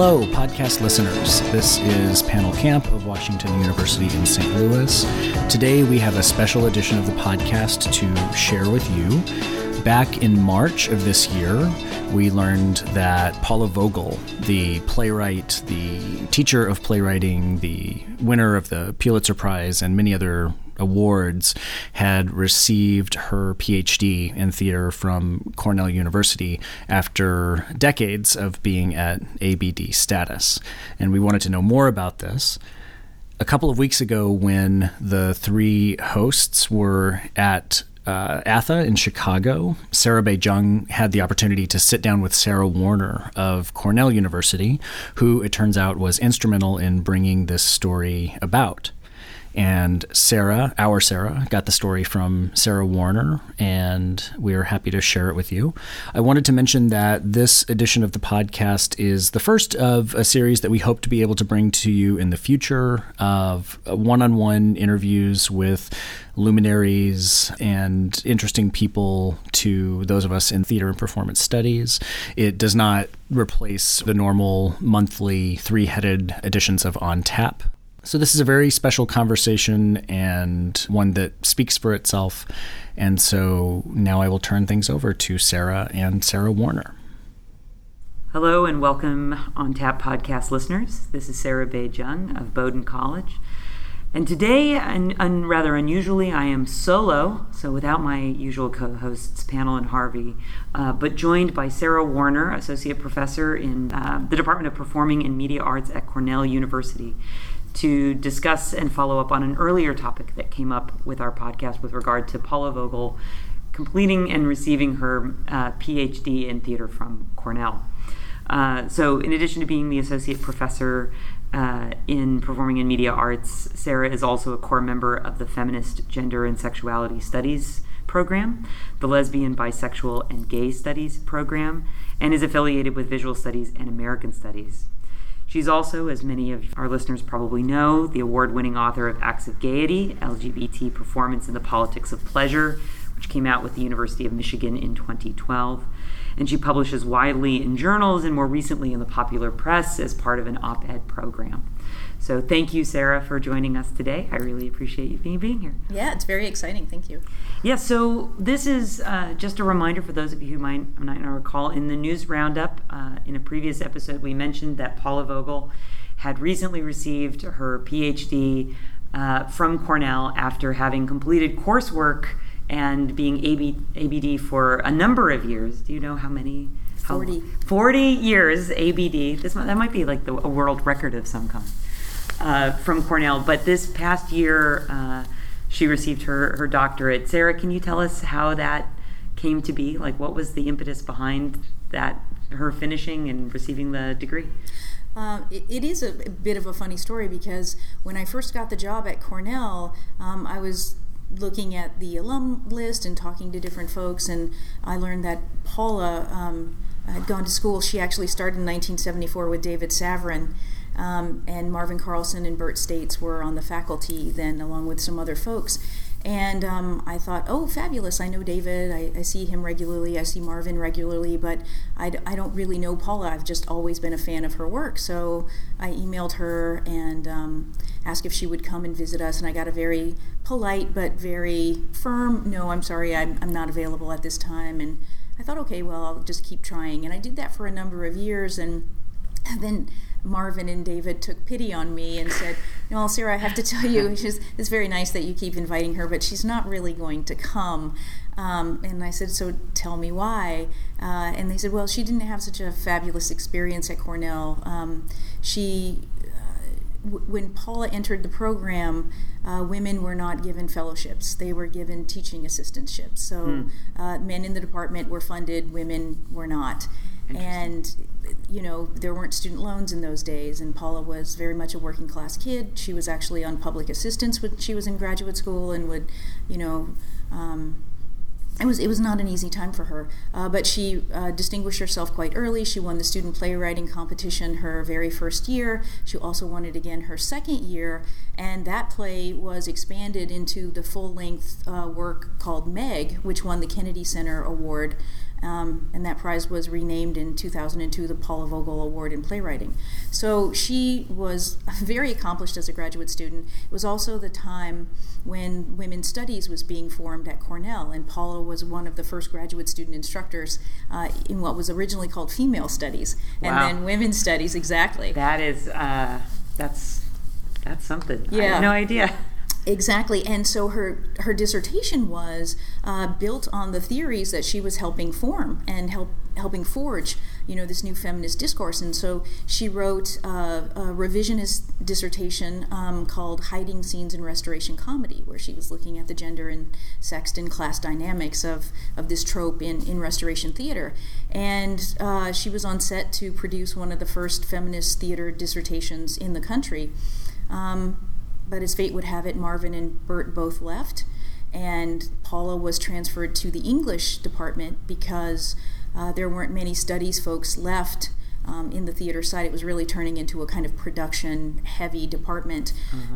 Hello, podcast listeners. This is Pannill Camp of Washington University in St. Louis. Today we have a special edition of the podcast to share with you. Back in March of this year, we learned that Paula Vogel, the playwright, the teacher of playwriting, the winner of the Pulitzer Prize, and many other awards, had received her PhD in theater from Cornell University after decades of being at ABD status. And we wanted to know more about this. A couple of weeks ago, when the three hosts were at uh, ATHE in Chicago, Sara Bay-Cheng had the opportunity to sit down with Sara Warner of Cornell University, who it turns out was instrumental in bringing this story about. And Sarah, our Sarah, got the story from Sara Warner, and we're happy to share it with you. I wanted to mention that this edition of the podcast is the first of a series that we hope to be able to bring to you in the future of one on one interviews with luminaries and interesting people to those of us in theater and performance studies. It does not replace the normal monthly three headed editions of On Tap so, this is a very special conversation and one that speaks for itself. And so now I will turn things over to Sarah and Sara Warner. Hello and welcome on Tap Podcast listeners. This is Sara Bay-Cheng of Bowdoin College. And today, and, and, rather unusually, I am solo, so without my usual co hosts, Pannill and Harvey, uh, but joined by Sara Warner, Associate Professor in uh, the Department of Performing and Media Arts at Cornell University to discuss and follow up on an earlier topic that came up with our podcast with regard to Paula Vogel completing and receiving her uh, PhD in theater from Cornell. Uh, so, in addition to being the associate professor uh, in performing and media arts, Sarah is also a core member of the Feminist Gender and Sexuality Studies program, the Lesbian, Bisexual, and Gay Studies program, and is affiliated with Visual Studies and American Studies. She's also, as many of our listeners probably know, the award winning author of Acts of Gaiety LGBT Performance in the Politics of Pleasure, which came out with the University of Michigan in 2012. And she publishes widely in journals and more recently in the popular press as part of an op ed program. So thank you, Sarah, for joining us today. I really appreciate you being, here. Yeah, it's very exciting. Thank you. Yeah, so this is uh, just a reminder for those of you who might not recall. In the news roundup, uh, in a previous episode, we mentioned that Paula Vogel had recently received her PhD uh, from Cornell after having completed coursework and being AB, ABD for a number of years. Do you know how many? 40. 40 years ABD. This, that might be like the, a world record of some kind uh, from Cornell. But this past year, uh, she received her, her doctorate. Sarah, can you tell us how that came to be? Like, what was the impetus behind that, her finishing and receiving the degree? Uh, it, it is a, a, bit of a funny story because when I first got the job at Cornell, um, I was looking at the alum list and talking to different folks, and I learned that Paula um, had gone to school. She actually started in 1974 with David Savran. Um, and Marvin Carlson and Bert States were on the faculty then, along with some other folks. And um, I thought, oh, fabulous. I know David. I, I, see him regularly. I see Marvin regularly, but I, I, don't really know Paula. I've just always been a fan of her work. So I emailed her and um, asked if she would come and visit us. And I got a very polite but very firm no, I'm sorry, I'm, I'm not available at this time. And I thought, okay, well, I'll just keep trying. And I did that for a number of years. And then Marvin and David took pity on me and said, "Well, Sarah, I have to tell you, she's, it's very nice that you keep inviting her, but she's not really going to come." Um, and I said, "So tell me why?" Uh, and they said, "Well, she didn't have such a fabulous experience at Cornell. Um, she." Uh, w- when Paula entered the program, uh, women were not given fellowships. They were given teaching assistantships. So hmm. Uh, men in the department were funded, women were not and you know there weren't student loans in those days and paula was very much a working class kid she was actually on public assistance when she was in graduate school and would you know um, it was it was not an easy time for her, uh, but she uh, distinguished herself quite early. She won the student playwriting competition her very first year. She also won it again her second year, and that play was expanded into the full length uh, work called Meg, which won the Kennedy Center Award um, and that prize was renamed in 2002 the Paula Vogel Award in Playwriting. So she was very accomplished as a graduate student. It was also the time when women's studies was being formed at Cornell, and Paula was one of the first graduate student instructors uh, in what was originally called female studies, and Wow. then women's studies. Exactly. That is, uh, that's that's something. I Yeah. no idea. Exactly, and so her her dissertation was uh, built on the theories that she was helping form and help helping forge, you know, this new feminist discourse. And so she wrote uh, a revisionist dissertation um, called "Hiding Scenes in Restoration Comedy," where she was looking at the gender and sex and class dynamics of of this trope in in Restoration theater. And uh, she was on set to produce one of the first feminist theater dissertations in the country. Um, but as fate would have it, Marvin and Bert both left, and Paula was transferred to the English department because uh, there weren't many studies folks left um, in the theater side. It was really turning into a kind of production heavy department,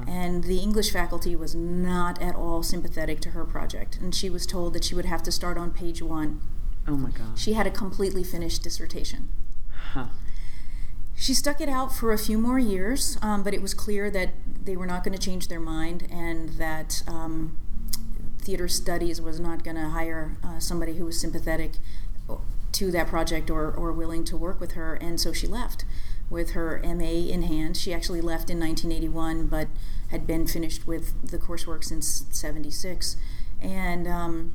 and the English faculty was not at all sympathetic to her project, and she was told that she would have to start on page one. Oh my gosh. She had a completely finished dissertation. Huh. She stuck it out for a few more years, um, but it was clear that they were not going to change their mind and that um, theater studies was not going to hire uh, somebody who was sympathetic to that project or, or willing to work with her. And so she left with her MA in hand. She actually left in 1981, but had been finished with the coursework since 76. And um,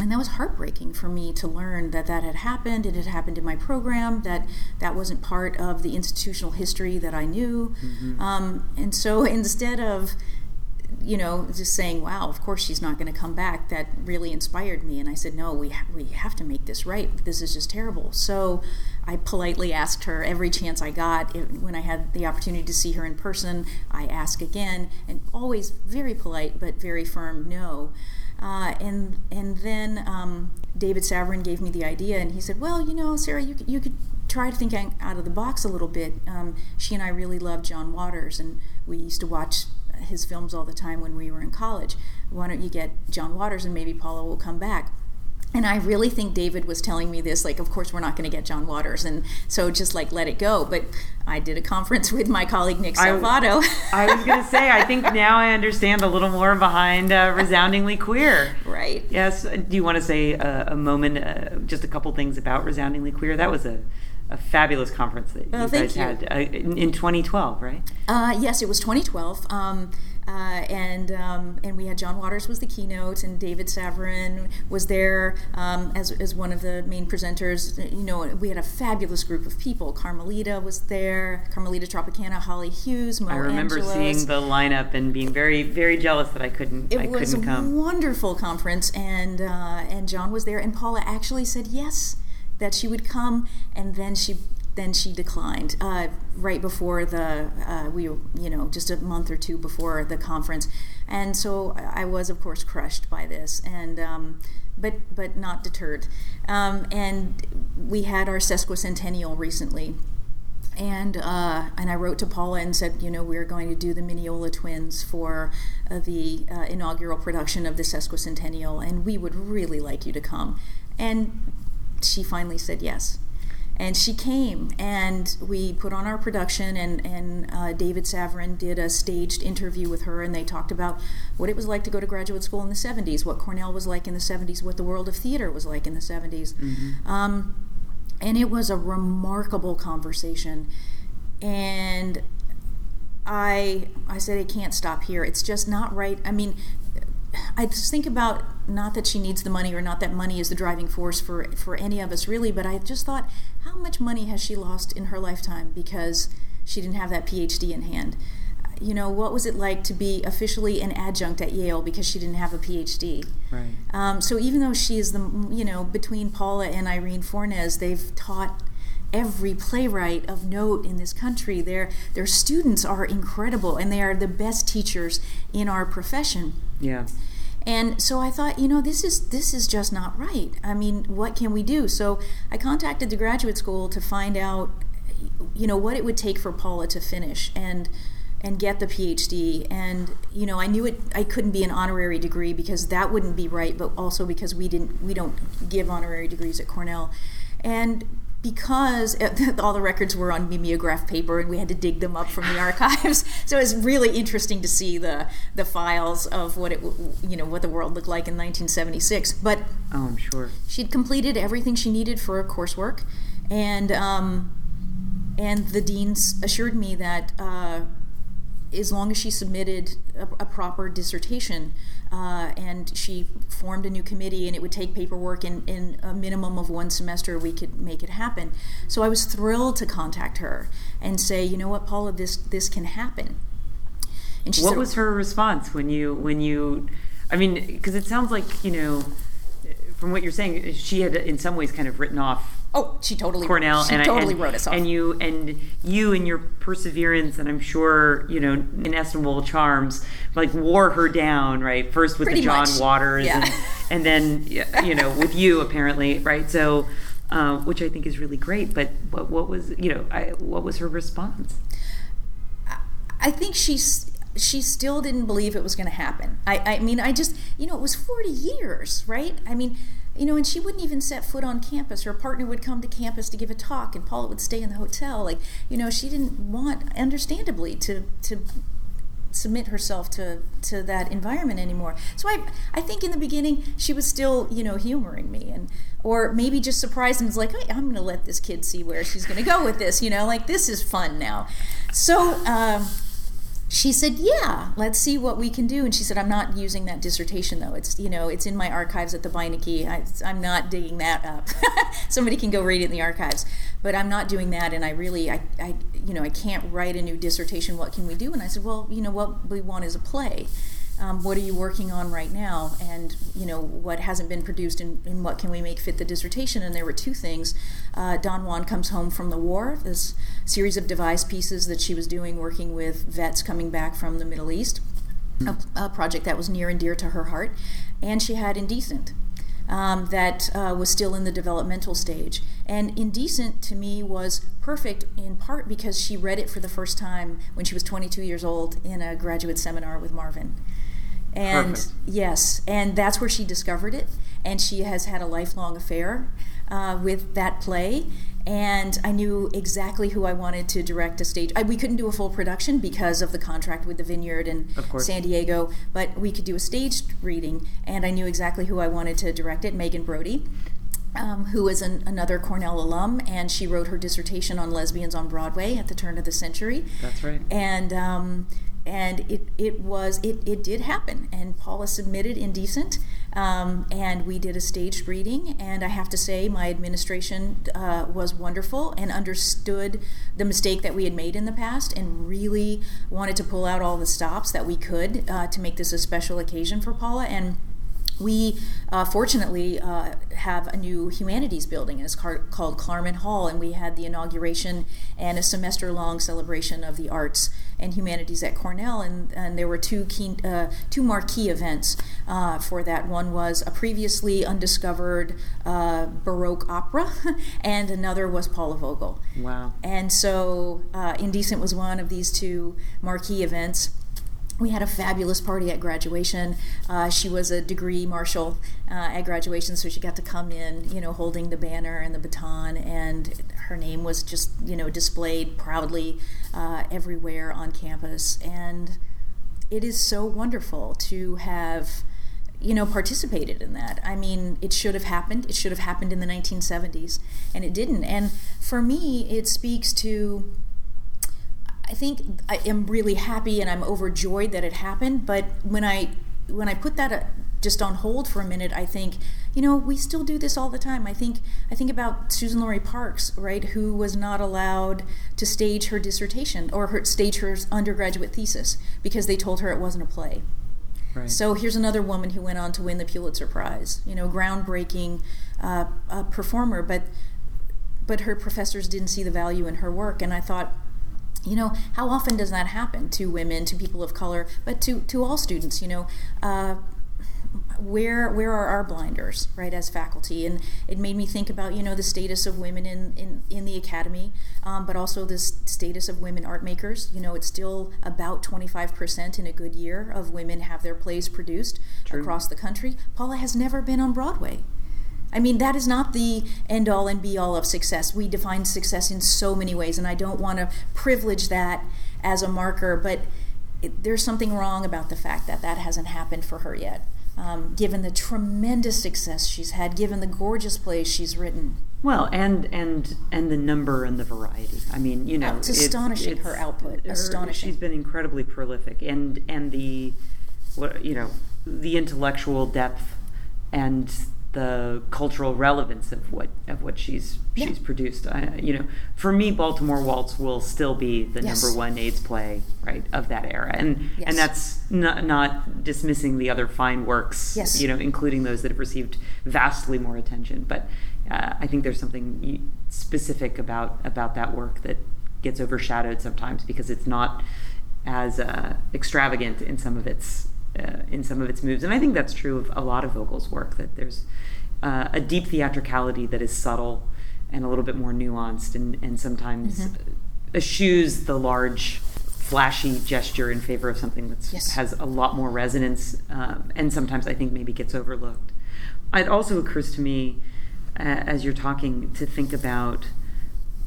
and that was heartbreaking for me to learn that that had happened. It had happened in my program that that wasn't part of the institutional history that i knew. Um, and so instead of you know just saying wow of course she's not going to come back that really inspired me. And i said no we, ha- we have to make this right. This is just terrible. So i politely asked her every chance i got. If, when i had the opportunity to see her in person i ask again and always very polite but very firm no uh, and and then um, David Savran gave me the idea, and he said, "Well, you know, Sarah, you could, you could try to think out of the box a little bit." Um, she and I really loved John Waters, and we used to watch his films all the time when we were in college. Why don't you get John Waters, and maybe Paula will come back? And I really think David was telling me this, like, of course, we're not going to get John Waters, and so just like let it go. But I did a conference with my colleague Nick I- Salvato. I was going to say, I think now I understand a little more behind uh, Resoundingly Queer. right. Yes. Do you want to say a, a moment, uh, just a couple things about Resoundingly Queer? That was a, a fabulous conference that Oh, you guys you. had uh, in, in 2012, right? Uh, yes, it was 2012, um, uh, and um, and we had John Waters was the keynote, and David Savran was there um, as, as one of the main presenters. You know, we had a fabulous group of people. Carmelita was there, Carmelita Tropicana, Holly Hughes, Mo I remember Angelos. seeing the lineup and being very, very jealous that I couldn't. I It was a couldn't come. wonderful conference, and uh, and John was there, and Paula actually said yes that she would come, and then she then she declined uh, right before the uh, we you know just a month or two before the conference, and so I was of course crushed by this, and um, but but not deterred, um, and we had our sesquicentennial recently and uh, and I wrote to Paula and said, you know, we're going to do the Mineola twins for uh, the uh, inaugural production of the sesquicentennial, and we would really like you to come. And she finally said yes. And she came, and we put on our production, and, and uh, David Savran did a staged interview with her, and they talked about what it was like to go to graduate school in the 70s, what Cornell was like in the 70s, what the world of theater was like in the 70s. Um, and it was a remarkable conversation and i i said it can't stop here it's just not right i mean i just think about not that she needs the money or not that money is the driving force for for any of us really but i just thought how much money has she lost in her lifetime because she didn't have that phd in hand you know what was it like to be officially an adjunct at yale because she didn't have a phd Right. um, so even though she is the, you know, between Paula and Irene Fornes, they've taught every playwright of note in this country. Their their students are incredible, and they are the best teachers in our profession. Yeah. And so I thought, you know, this is this is just not right. I mean, what can we do? So I contacted the graduate school to find out, you know, what it would take for Paula to finish and and get the PhD. And you know, I knew it. I couldn't be an honorary degree because that wouldn't be right, but also because we didn't we don't give honorary degrees at Cornell. And because all the records were on mimeograph paper and we had to dig them up from the archives. So it was really interesting to see the the files of what it you know what the world looked like in 1976 but oh i'm sure. she'd completed everything she needed for her coursework. And um, and the deans assured me that uh, as long as she submitted a, a proper dissertation uh, and she formed a new committee and it would take paperwork and in a minimum of one semester we could make it happen. So i was thrilled to contact her and say you know what paula this this can happen. And she what said, was her response when you when you i mean because it sounds like you know from what you're saying she had in some ways kind of written off Oh, she totally Cornell she and totally I, and, wrote us off. And you and you and your perseverance and I'm sure you know inestimable charms like wore her down right first with Pretty the John much. Waters yeah. and, and then you know with you apparently right so uh, which I think is really great but what what was you know I, what was her response? I think she's she still didn't believe it was going to happen. I, I mean, I just, you know, it was 40 years, right? I mean, you know, and she wouldn't even set foot on campus. Her partner would come to campus to give a talk, and Paula would stay in the hotel. Like, you know, she didn't want, understandably, to to submit herself to to that environment anymore. So I I think in the beginning she was still you know humoring me and or maybe just surprised and was like hey, I'm going to let this kid see where she's going to go with this. You know, like this is fun now. So. Um, she said, "Yeah, let's see what we can do." And she said, "I'm not using that dissertation though. It's you know it's in my archives at the Beinecke. I, I'm not digging that up. Somebody can go read it in the archives, but I'm not doing that. And I really, I, I, you know, I can't write a new dissertation. What can we do?" And I said, "Well, you know, what we want is a play." Um, what are you working on right now? And you know what hasn't been produced and, and what can we make fit the dissertation? And there were two things. Uh, don juan comes home from the war this series of devised pieces that she was doing working with vets coming back from the middle east a, a project that was near and dear to her heart. And she had indecent um, that uh, was still in the developmental stage. And Indecent to me was perfect in part because she read it for the first time when she was 22 years old in a graduate seminar with Marvin. And Perfect. yes, and that's where she discovered it. And she has had a lifelong affair uh, with that play. And I knew exactly who I wanted to direct a stage. I, we couldn't do a full production because of the contract with the Vineyard and San Diego, but we could do a staged reading. And I knew exactly who I wanted to direct it, Megan Brody. Um, who is an, another Cornell alum, and she wrote her dissertation on lesbians on Broadway at the turn of the century That's right. and um, and it, it was it, it did happen. And paula submitted indecent um, and we did a staged reading. And i have to say my administration uh, was wonderful and understood the mistake that we had made in the past and really wanted to pull out all the stops that we could uh, to make this a special occasion for paula. And we uh, fortunately uh, have a new humanities building. It's car- called Klarman Hall, and we had the inauguration and a semester long celebration of the arts and humanities at Cornell. And, and there were two key, uh, two marquee events uh, for that. One was a previously undiscovered uh, Baroque opera, and another was Paula Vogel. Wow. And so, uh, Indecent was one of these two marquee events we had a fabulous party at graduation. Uh, she was a degree marshal uh, at graduation, so she got to come in, you know, holding the banner and the baton, and her name was just, you know, displayed proudly uh, everywhere on campus. And it is so wonderful to have, you know, participated in that. I mean, it should have happened. It should have happened in the 1970s, and it didn't. And for me, it speaks to I think I am really happy and I'm overjoyed that it happened. But when I when I put that uh, just on hold for a minute, I think you know we still do this all the time. I think I think about Suzan-Lori Parks, right, who was not allowed to stage her dissertation or her stage her undergraduate thesis because they told her it wasn't a play. Right. So here's another woman who went on to win the Pulitzer Prize. You know, groundbreaking uh, uh, performer, but but her professors didn't see the value in her work, and I thought you know how often does that happen to women to people of color but to, to all students you know? Uh, where where are our blinders right as faculty? And it made me think about you know the status of women in in, in the academy um, but also the status of women art makers. You know it's still about 25% in a good year of women have their plays produced True. across the country. Paula has never been on broadway I mean, that is not the end all and be all of success. We define success in so many ways, and I don't want to privilege that as a marker, but it, there's something wrong about the fact that that hasn't happened for her yet um, given the tremendous success she's had, given the gorgeous plays she's written. Well, and and and the number and the variety. I mean, you know, it's astonishing it's, her output. Her, astonishing. She's been incredibly prolific, and and the what you know the intellectual depth and the cultural relevance of what of what she's yeah. she's produced. I, you know, for me, Baltimore Waltz will still be the yes. number one AIDS play right of that era, and yes. and that's not not dismissing the other fine works. Yes. you know, including those that have received vastly more attention. But uh, I think there's something specific about about that work that gets overshadowed sometimes because it's not as uh, extravagant in some of its uh, in some of its moves. And I think that's true of a lot of Vogel's work, that there's uh, a deep theatricality that is subtle and a little bit more nuanced and, and sometimes mm-hmm. eschews the large, flashy gesture in favor of something that yes. has a lot more resonance um, and sometimes I think maybe gets overlooked. It also occurs to me uh, as you're talking to think about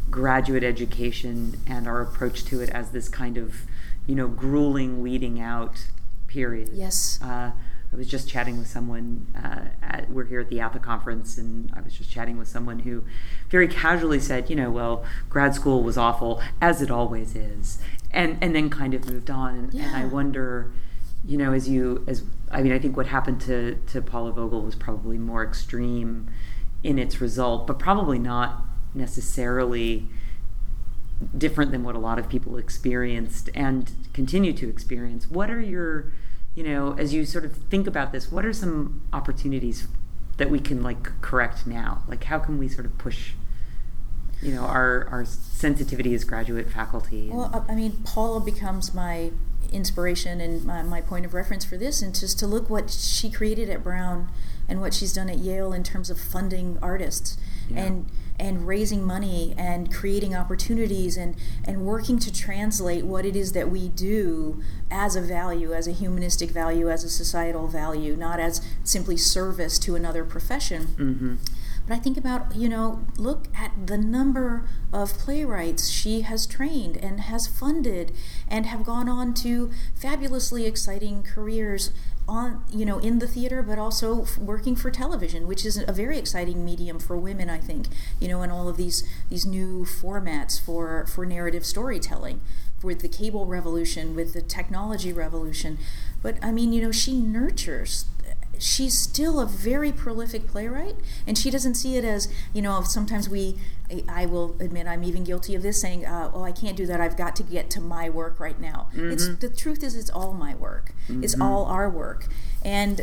graduate education and our approach to it as this kind of you know grueling weeding out period. Yes. Uh, I was just chatting with someone. Uh, at, we're here at the APA conference, and I was just chatting with someone who very casually said, "You know, well, grad school was awful, as it always is," and and then kind of moved on. And, yeah. and I wonder, you know, as you as I mean, I think what happened to to Paula Vogel was probably more extreme in its result, but probably not necessarily different than what a lot of people experienced and continue to experience. What are your you know, as you sort of think about this, what are some opportunities that we can like correct now? Like, how can we sort of push, you know, our our sensitivity as graduate faculty? Well, I mean, Paula becomes my inspiration and my, my point of reference for this, and just to look what she created at Brown and what she's done at Yale in terms of funding artists yeah. and and raising money and creating opportunities and and working to translate what it is that we do as a value as a humanistic value as a societal value not as simply service to another profession mm-hmm. But I think about, you know, look at the number of playwrights she has trained and has funded and have gone on to fabulously exciting careers on you know in the theater but also working for television which is a very exciting medium for women i think you know in all of these these new formats for for narrative storytelling with the cable revolution with the technology revolution. But i mean you know she nurtures she's still a very prolific playwright and she doesn't see it as you know sometimes we i will admit i'm even guilty of this saying uh, oh i can't do that i've got to get to my work right now mm-hmm. it's the truth is it's all my work mm-hmm. it's all our work and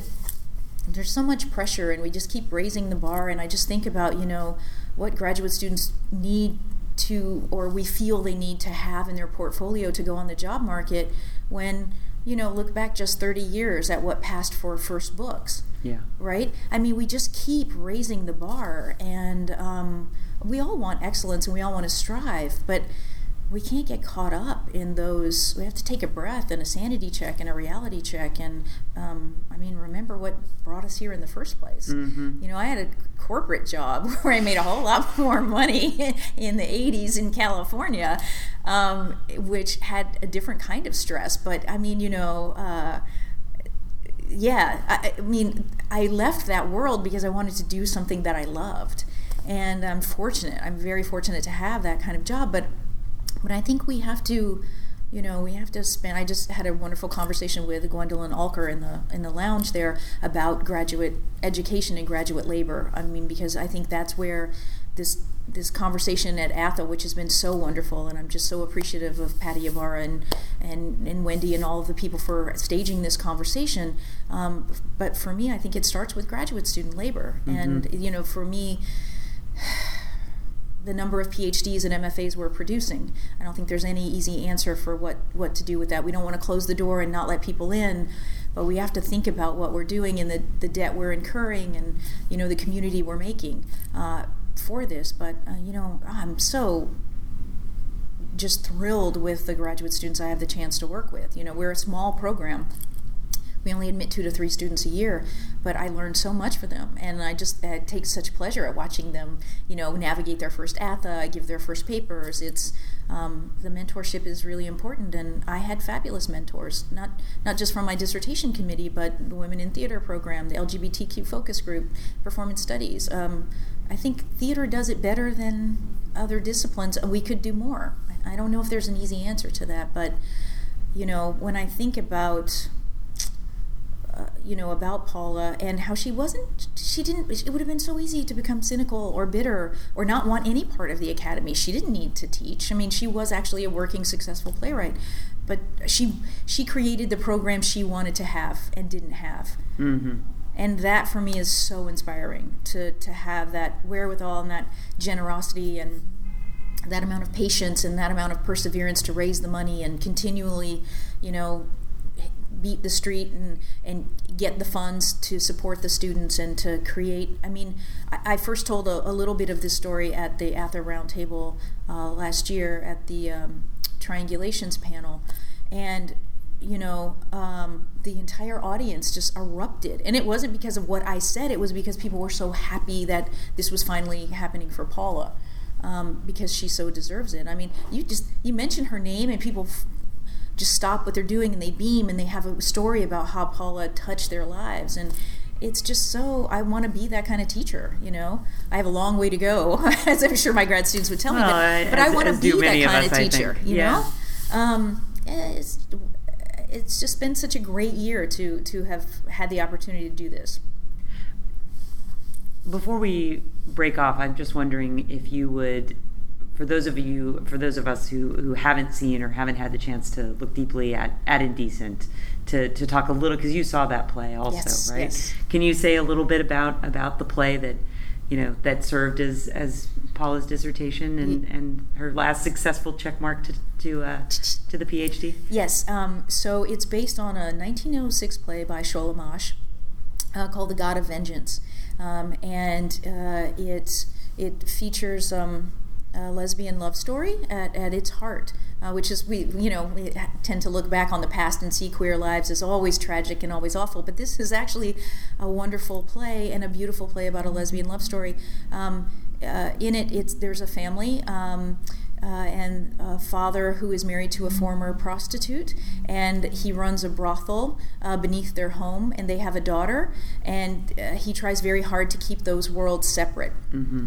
there's so much pressure and we just keep raising the bar and i just think about you know what graduate students need to or we feel they need to have in their portfolio to go on the job market when you know, look back just 30 years at what passed for first books. Yeah. Right? I mean, we just keep raising the bar, and um, we all want excellence and we all want to strive, but we can't get caught up in those. We have to take a breath and a sanity check and a reality check. And um, I mean, remember what brought us here in the first place. Mm-hmm. You know, I had a corporate job where I made a whole lot more money in the 80s in California, um, which had a different kind of stress. But I mean, you know, uh, yeah, I, I mean, I left that world because I wanted to do something that I loved. And I'm fortunate. I'm very fortunate to have that kind of job. But but I think we have to, you know, we have to spend. I just had a wonderful conversation with Gwendolyn Alker in the in the lounge there about graduate education and graduate labor. I mean, because I think that's where this this conversation at ATHE, which has been so wonderful, and I'm just so appreciative of Patty Ybarra and, and, and Wendy and all of the people for staging this conversation. Um, but for me, I think it starts with graduate student labor, mm-hmm. and you know, for me the number of PhDs and MFAs we're producing. I don't think there's any easy answer for what, what to do with that. We don't want to close the door and not let people in, but we have to think about what we're doing and the, the debt we're incurring and you know the community we're making uh, for this. But uh, you know, I'm so just thrilled with the graduate students I have the chance to work with. You know, we're a small program. We only admit two to three students a year, but I learned so much for them, and I just I take such pleasure at watching them, you know, navigate their first ATHE, give their first papers. It's um, the mentorship is really important, and I had fabulous mentors, not not just from my dissertation committee, but the Women in Theater program, the LGBTQ focus group, performance studies. Um, I think theater does it better than other disciplines, and we could do more. I don't know if there's an easy answer to that, but you know, when I think about you know about Paula and how she wasn't she didn't it would have been so easy to become cynical or bitter or not want any part of the academy. She didn't need to teach. I mean she was actually a working successful playwright but she she created the program she wanted to have and didn't have. Mm-hmm. and that for me is so inspiring to to have that wherewithal and that generosity and that amount of patience and that amount of perseverance to raise the money and continually, you know, beat the street and, and get the funds to support the students and to create. I mean, I, I first told a, a, little bit of this story at the ATHE Roundtable uh, last year at the um, Triangulations panel. And, you know, um, the entire audience just erupted. And it wasn't because of what I said, it was because people were so happy that this was finally happening for Paula um, because she so deserves it. I mean, you just you mention her name and people f- just stop what they're doing and they beam and they have a story about how Paula touched their lives and it's just so I want to be that kind of teacher. You know, I have a long way to go, as I'm sure my grad students would tell well, me. But, but as, I want to be that kind of, of teacher. You yeah. know, um, it's it's just been such a great year to to have had the opportunity to do this before we break off, I'm just wondering if you would, for those of you, for those of us who, who haven't seen or haven't had the chance to look deeply at, at Indecent, to, to talk a little, because you saw that play also, yes, right? Yes. Can you say a little bit about, about the play that, you know, that served as, as Paula's dissertation and, and her last successful check mark to, to, uh, to the PhD? Yes. Um, so it's based on a 1906 play by Sholem uh, called The God of Vengeance um, and uh, it it features um, a lesbian love story at, at its heart, uh, which is we you know we tend to look back on the past and see queer lives as always tragic and always awful, but this is actually a wonderful play and a beautiful play about a lesbian love story. Um, uh, in it, it's there's a family. Um, uh, and a father who is married to a former prostitute, and he runs a brothel uh, beneath their home, and they have a daughter, and uh, he tries very hard to keep those worlds separate. Mm-hmm.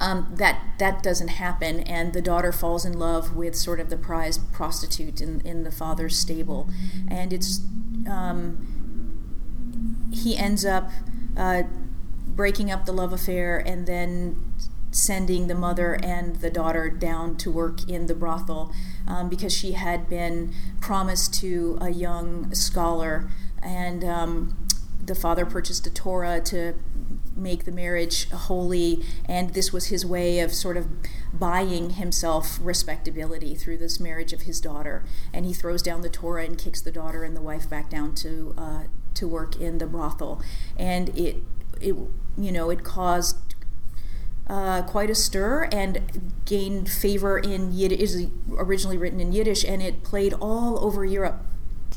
Um, that that doesn't happen, and the daughter falls in love with sort of the prize prostitute in, in the father's stable, and it's um, he ends up uh, breaking up the love affair and then sending the mother and the daughter down to work in the brothel um, because she had been promised to a young scholar, and um, the father purchased a Torah to make the marriage holy, and this was his way of sort of buying himself respectability through this marriage of his daughter. And he throws down the Torah and kicks the daughter and the wife back down to uh, to work in the brothel, and it it you know it caused uh, quite a stir and gained favor in Yiddish. Is originally written in Yiddish, and it played all over Europe.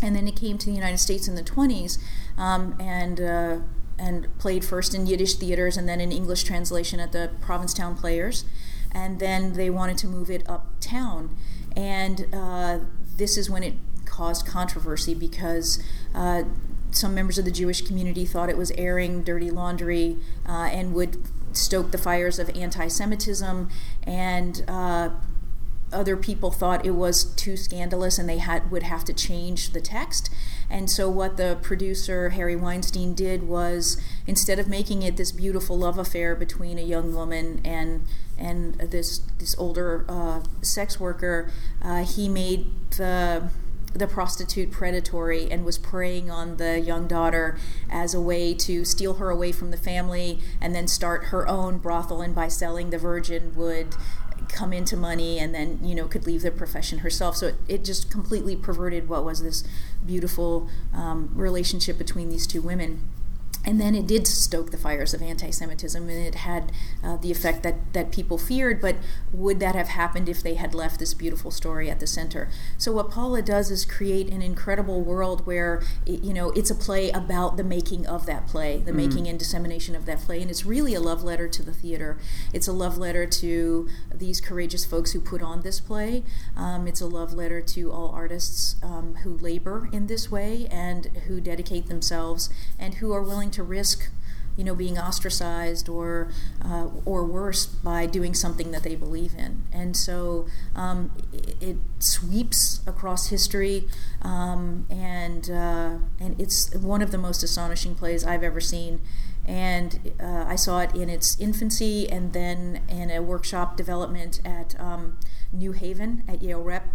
And then it came to the United States in the 20s, um, and uh, and played first in Yiddish theaters, and then in English translation at the Provincetown Players, and then they wanted to move it uptown, and uh, this is when it caused controversy because uh, some members of the Jewish community thought it was airing dirty laundry uh, and would stoke the fires of anti Semitism, and uh, other people thought it was too scandalous and they had would have to change the text. And so what the producer Harry Weinstein did was instead of making it this beautiful love affair between a young woman and and this this older uh, sex worker, uh, he made the the prostitute predatory and was preying on the young daughter as a way to steal her away from the family and then start her own brothel and by selling the virgin would come into money and then you know could leave the profession herself. So it, it just completely perverted what was this beautiful um, relationship between these two women and then it did stoke the fires of anti-Semitism, and it had uh, the effect that, that people feared. But would that have happened if they had left this beautiful story at the center? So what Paula does is create an incredible world where it, you know it's a play about the making of that play, the mm-hmm. making and dissemination of that play, and it's really a love letter to the theater. It's a love letter to these courageous folks who put on this play. Um, it's a love letter to all artists um, who labor in this way and who dedicate themselves and who are willing to risk you know being ostracized or uh, or worse by doing something that they believe in. And so um, it, it, sweeps across history um, and uh, and it's one of the most astonishing plays I've ever seen. And uh, I saw it in its infancy and then in a workshop development at um, New Haven at Yale Rep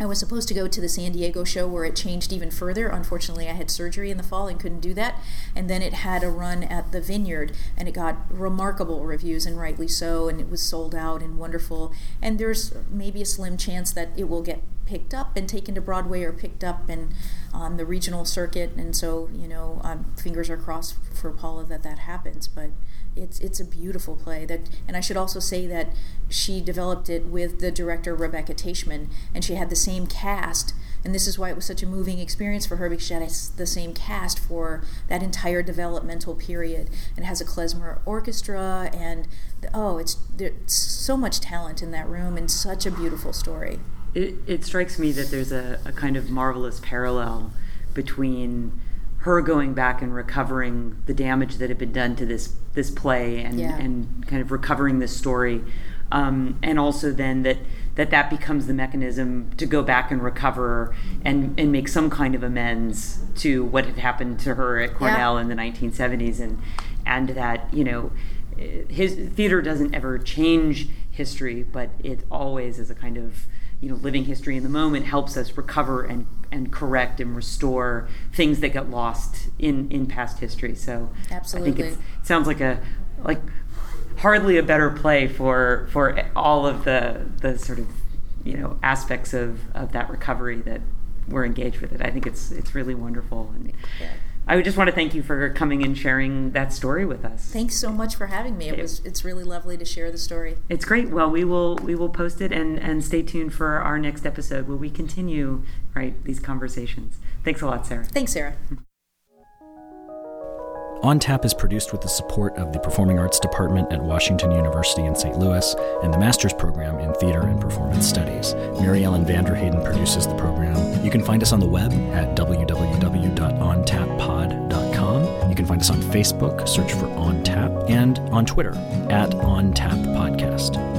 I was supposed to go to the San Diego show where it changed even further. Unfortunately, I had surgery in the fall and couldn't do that. And then it had a run at the Vineyard, and it got remarkable reviews, and rightly so. And it was sold out and wonderful. And there's maybe a slim chance that it will get picked up and taken to Broadway or picked up and on the regional circuit. And so, you know, um, fingers are crossed for Paula that that happens. But it's it's a beautiful play that and I should also say that she developed it with the director Rebecca Taichman and she had the same cast and this is why it was such a moving experience for her because she had the same cast for that entire developmental period. And has a klezmer orchestra and oh it's there's so much talent in that room and such a beautiful story. It, it strikes me that there's a, a kind of marvelous parallel between her going back and recovering the damage that had been done to this this play and yeah. and kind of recovering this story um, and also then that that that becomes the mechanism to go back and recover and and make some kind of amends to what had happened to her at Cornell yeah. in the 1970s and and that you know his theater doesn't ever change history but it always is a kind of you know living history in the moment helps us recover and and correct and restore things that get lost in in past history. So absolutely i think it sounds like a like hardly a better play for for all of the the sort of you know aspects of of that recovery that we're engaged with it. I think it's it's really wonderful and yeah. I just want to thank you for coming and sharing that story with us. Thanks so much for having me. It was it's really lovely to share the story. It's great. Well, we will we will post it and and stay tuned for our next episode where we continue right these conversations. Thanks a lot, Sarah. Thanks, Sarah. On Tap is produced with the support of the Performing Arts Department at Washington University in St. Louis and the Master's Program in Theater and Performance Studies. Mary Ellen Vanderhayden produces the program. You can find us on the web at www.ontappod.com. Find us on Facebook, search for On Tap, and on Twitter at On Tap Podcast.